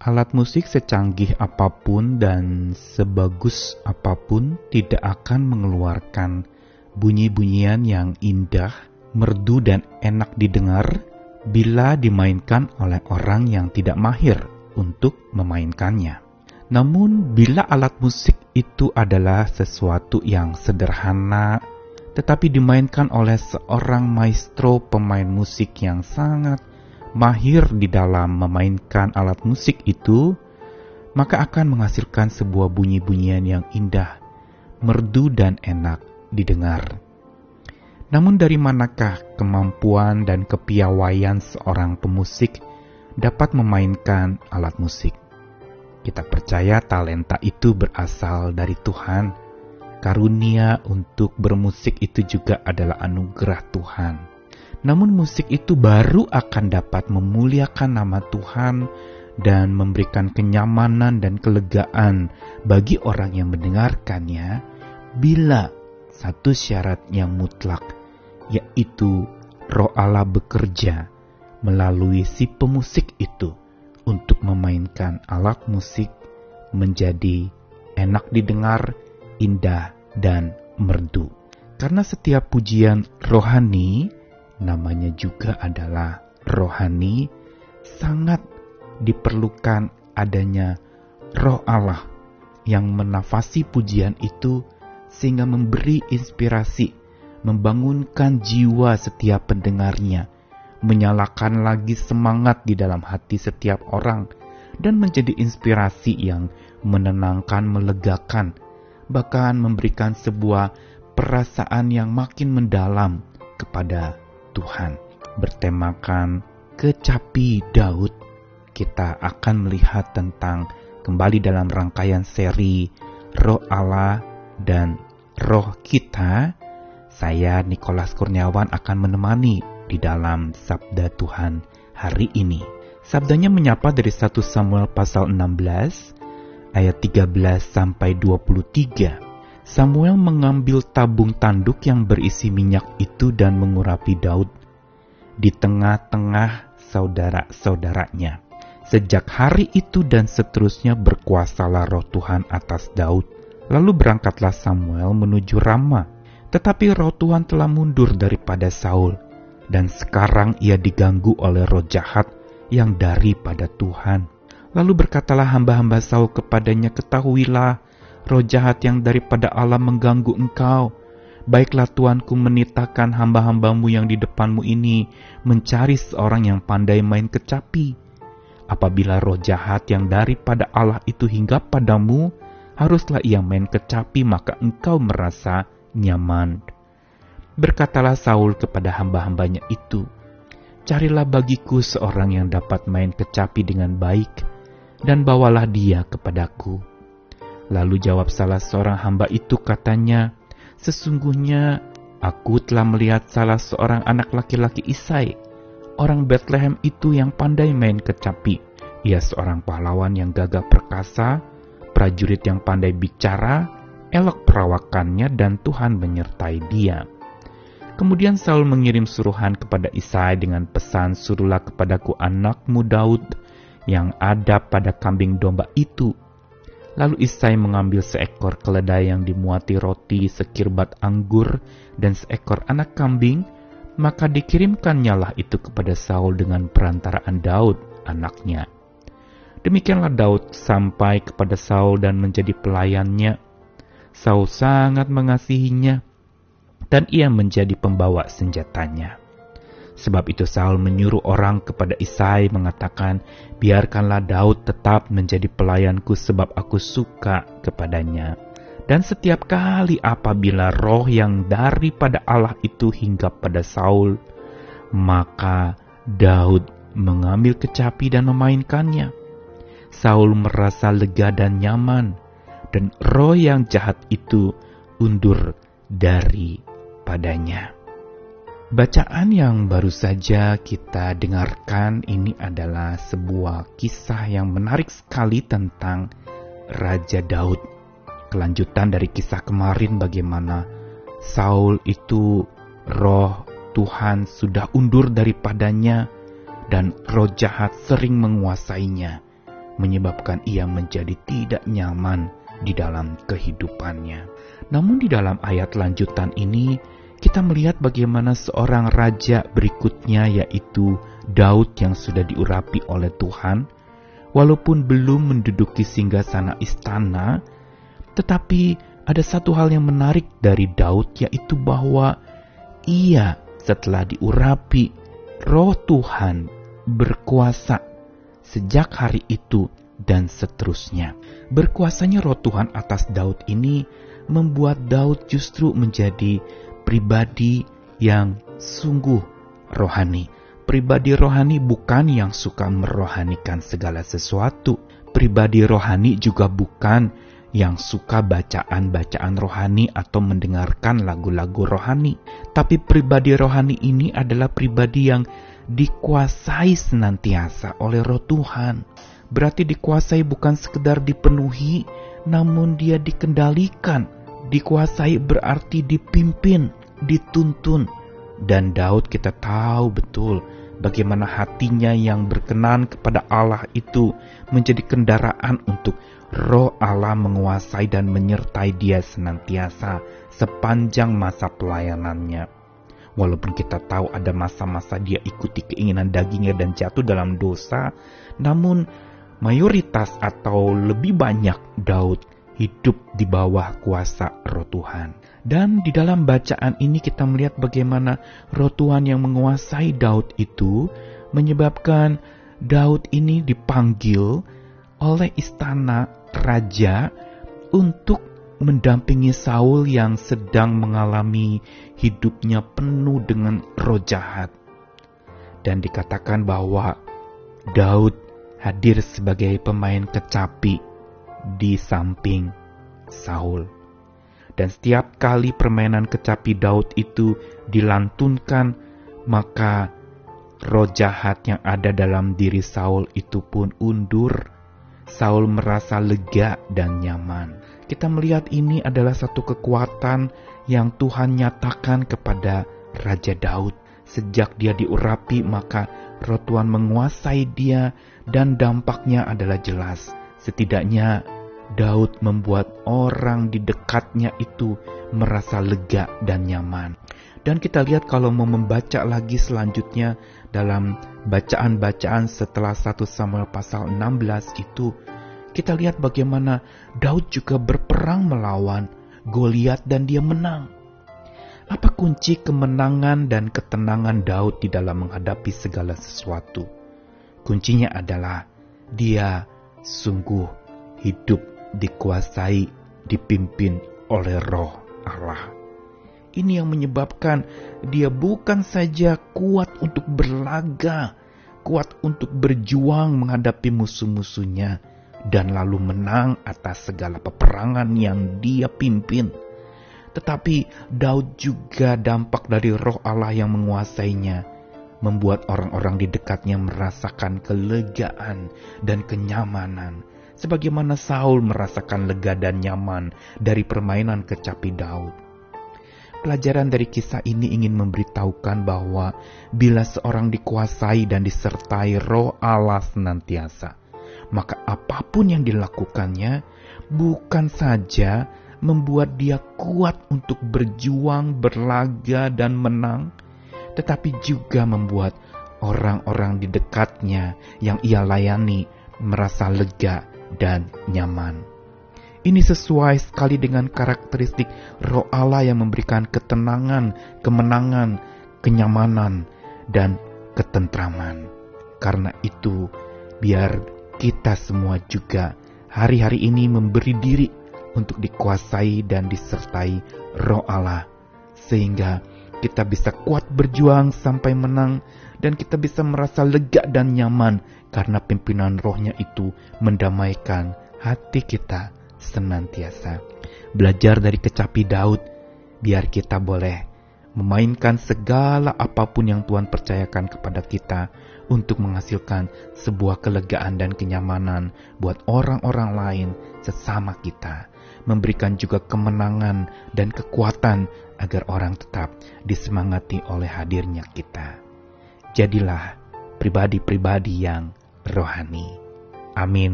Alat musik secanggih apa pun dan sebagus apa pun tidak akan mengeluarkan bunyi-bunyian yang indah, merdu dan enak didengar bila dimainkan oleh orang yang tidak mahir untuk memainkannya. Namun bila alat musik itu adalah sesuatu yang sederhana tetapi dimainkan oleh seorang maestro pemain musik yang sangat mahir di dalam memainkan alat musik itu, maka akan menghasilkan sebuah bunyi-bunyian yang indah, merdu dan enak didengar. Namun dari manakah kemampuan dan kepiawaian seorang pemusik dapat memainkan alat musik? Kita percaya talenta itu berasal dari Tuhan. Karunia untuk bermusik itu juga adalah anugerah Tuhan. Namun musik itu baru akan dapat memuliakan nama Tuhan dan memberikan kenyamanan dan kelegaan bagi orang yang mendengarkannya bila satu syarat yang mutlak yaitu roh Allah bekerja melalui si pemusik itu untuk memainkan alat musik menjadi enak didengar, indah, dan merdu. Karena setiap pujian rohani namanya juga adalah rohani, sangat diperlukan adanya roh Allah yang menafasi pujian itu sehingga memberi inspirasi, membangunkan jiwa setiap pendengarnya, menyalakan lagi semangat di dalam hati setiap orang, dan menjadi inspirasi yang menenangkan, melegakan, bahkan memberikan sebuah perasaan yang makin mendalam kepada Tuhan bertemakan kecapi Daud, kita akan melihat tentang kembali dalam rangkaian seri Roh Allah dan Roh kita. Saya Nikolas Kurniawan akan menemani di dalam Sabda Tuhan hari ini. Sabdanya menyapa dari 1 Samuel pasal 16 ayat 13 sampai 23. Samuel mengambil tabung tanduk yang berisi minyak itu dan mengurapi Daud di tengah-tengah saudara-saudaranya. Sejak hari itu dan seterusnya berkuasalah roh Tuhan atas Daud. Lalu berangkatlah Samuel menuju Rama. Tetapi roh Tuhan telah mundur daripada Saul. Dan sekarang ia diganggu oleh roh jahat yang daripada Tuhan. Lalu berkatalah hamba-hamba Saul kepadanya, Ketahuilah, roh jahat yang daripada Allah mengganggu engkau. Baiklah Tuanku menitahkan hamba-hambamu yang di depanmu ini mencari seorang yang pandai main kecapi. Apabila roh jahat yang daripada Allah itu hingga padamu, haruslah ia main kecapi maka engkau merasa nyaman. Berkatalah Saul kepada hamba-hambanya itu, Carilah bagiku seorang yang dapat main kecapi dengan baik, dan bawalah dia kepadaku Lalu jawab salah seorang hamba itu katanya, Sesungguhnya aku telah melihat salah seorang anak laki-laki Isai, orang Bethlehem itu yang pandai main kecapi. Ia seorang pahlawan yang gagah perkasa, prajurit yang pandai bicara, elok perawakannya dan Tuhan menyertai dia. Kemudian Saul mengirim suruhan kepada Isai dengan pesan suruhlah kepadaku anakmu Daud yang ada pada kambing domba itu Lalu Isai mengambil seekor keledai yang dimuati roti, sekirbat anggur, dan seekor anak kambing, maka dikirimkannya lah itu kepada Saul dengan perantaraan Daud, anaknya. Demikianlah Daud sampai kepada Saul dan menjadi pelayannya. Saul sangat mengasihinya, dan ia menjadi pembawa senjatanya. Sebab itu Saul menyuruh orang kepada Isai mengatakan, Biarkanlah Daud tetap menjadi pelayanku sebab aku suka kepadanya. Dan setiap kali apabila roh yang daripada Allah itu hinggap pada Saul, maka Daud mengambil kecapi dan memainkannya. Saul merasa lega dan nyaman, dan roh yang jahat itu undur dari padanya. Bacaan yang baru saja kita dengarkan ini adalah sebuah kisah yang menarik sekali tentang Raja Daud. Kelanjutan dari kisah kemarin bagaimana Saul itu roh Tuhan sudah undur daripadanya dan roh jahat sering menguasainya. menyebabkan ia menjadi tidak nyaman di dalam kehidupannya. Namun, di dalam ayat lanjutan ini, kita melihat bagaimana seorang raja berikutnya, yaitu Daud, yang sudah diurapi oleh Tuhan, walaupun belum menduduki singgasana istana, tetapi ada satu hal yang menarik dari Daud, yaitu bahwa ia setelah diurapi roh Tuhan berkuasa sejak hari itu dan seterusnya. Berkuasanya roh Tuhan atas Daud ini membuat Daud justru menjadi pribadi yang sungguh rohani. Pribadi rohani bukan yang suka merohanikan segala sesuatu. Pribadi rohani juga bukan yang suka bacaan-bacaan rohani atau mendengarkan lagu-lagu rohani. Tapi pribadi rohani ini adalah pribadi yang dikuasai senantiasa oleh roh Tuhan. Berarti dikuasai bukan sekedar dipenuhi, namun dia dikendalikan. Dikuasai berarti dipimpin, dituntun. Dan Daud kita tahu betul bagaimana hatinya yang berkenan kepada Allah itu menjadi kendaraan untuk roh Allah menguasai dan menyertai dia senantiasa sepanjang masa pelayanannya. Walaupun kita tahu ada masa-masa dia ikuti keinginan dagingnya dan jatuh dalam dosa, namun mayoritas atau lebih banyak Daud hidup di bawah kuasa roh Tuhan. Dan di dalam bacaan ini kita melihat bagaimana roh Tuhan yang menguasai Daud itu menyebabkan Daud ini dipanggil oleh istana raja untuk mendampingi Saul yang sedang mengalami hidupnya penuh dengan roh jahat. Dan dikatakan bahwa Daud hadir sebagai pemain kecapi di samping Saul. Dan setiap kali permainan kecapi Daud itu dilantunkan, maka roh jahat yang ada dalam diri Saul itu pun undur. Saul merasa lega dan nyaman kita melihat ini adalah satu kekuatan yang Tuhan nyatakan kepada Raja Daud. Sejak dia diurapi, maka roh Tuhan menguasai dia dan dampaknya adalah jelas. Setidaknya Daud membuat orang di dekatnya itu merasa lega dan nyaman. Dan kita lihat kalau mau membaca lagi selanjutnya dalam bacaan-bacaan setelah 1 Samuel pasal 16 itu kita lihat bagaimana Daud juga berperang melawan Goliat dan dia menang. Apa kunci kemenangan dan ketenangan Daud di dalam menghadapi segala sesuatu? Kuncinya adalah dia sungguh hidup dikuasai, dipimpin oleh roh Allah. Ini yang menyebabkan dia bukan saja kuat untuk berlaga, kuat untuk berjuang menghadapi musuh-musuhnya, dan lalu menang atas segala peperangan yang dia pimpin. Tetapi Daud juga dampak dari roh Allah yang menguasainya, membuat orang-orang di dekatnya merasakan kelegaan dan kenyamanan, sebagaimana Saul merasakan lega dan nyaman dari permainan kecapi Daud. Pelajaran dari kisah ini ingin memberitahukan bahwa bila seorang dikuasai dan disertai roh Allah senantiasa, maka apa pun yang dilakukannya bukan saja membuat dia kuat untuk berjuang, berlaga, dan menang, tetapi juga membuat orang-orang di dekatnya yang ia layani merasa lega dan nyaman. Ini sesuai sekali dengan karakteristik roh Allah yang memberikan ketenangan, kemenangan, kenyamanan, dan ketentraman. Karena itu, biar kita semua juga hari-hari ini memberi diri untuk dikuasai dan disertai roh Allah. Sehingga kita bisa kuat berjuang sampai menang dan kita bisa merasa lega dan nyaman karena pimpinan rohnya itu mendamaikan hati kita senantiasa. Belajar dari kecapi Daud, biar kita boleh memainkan segala apa pun yang Tuhan percayakan kepada kita untuk menghasilkan sebuah kelegaan dan kenyamanan buat orang-orang lain sesama kita, memberikan juga kemenangan dan kekuatan agar orang tetap disemangati oleh hadirnya kita. Jadilah pribadi-pribadi yang rohani. Amin.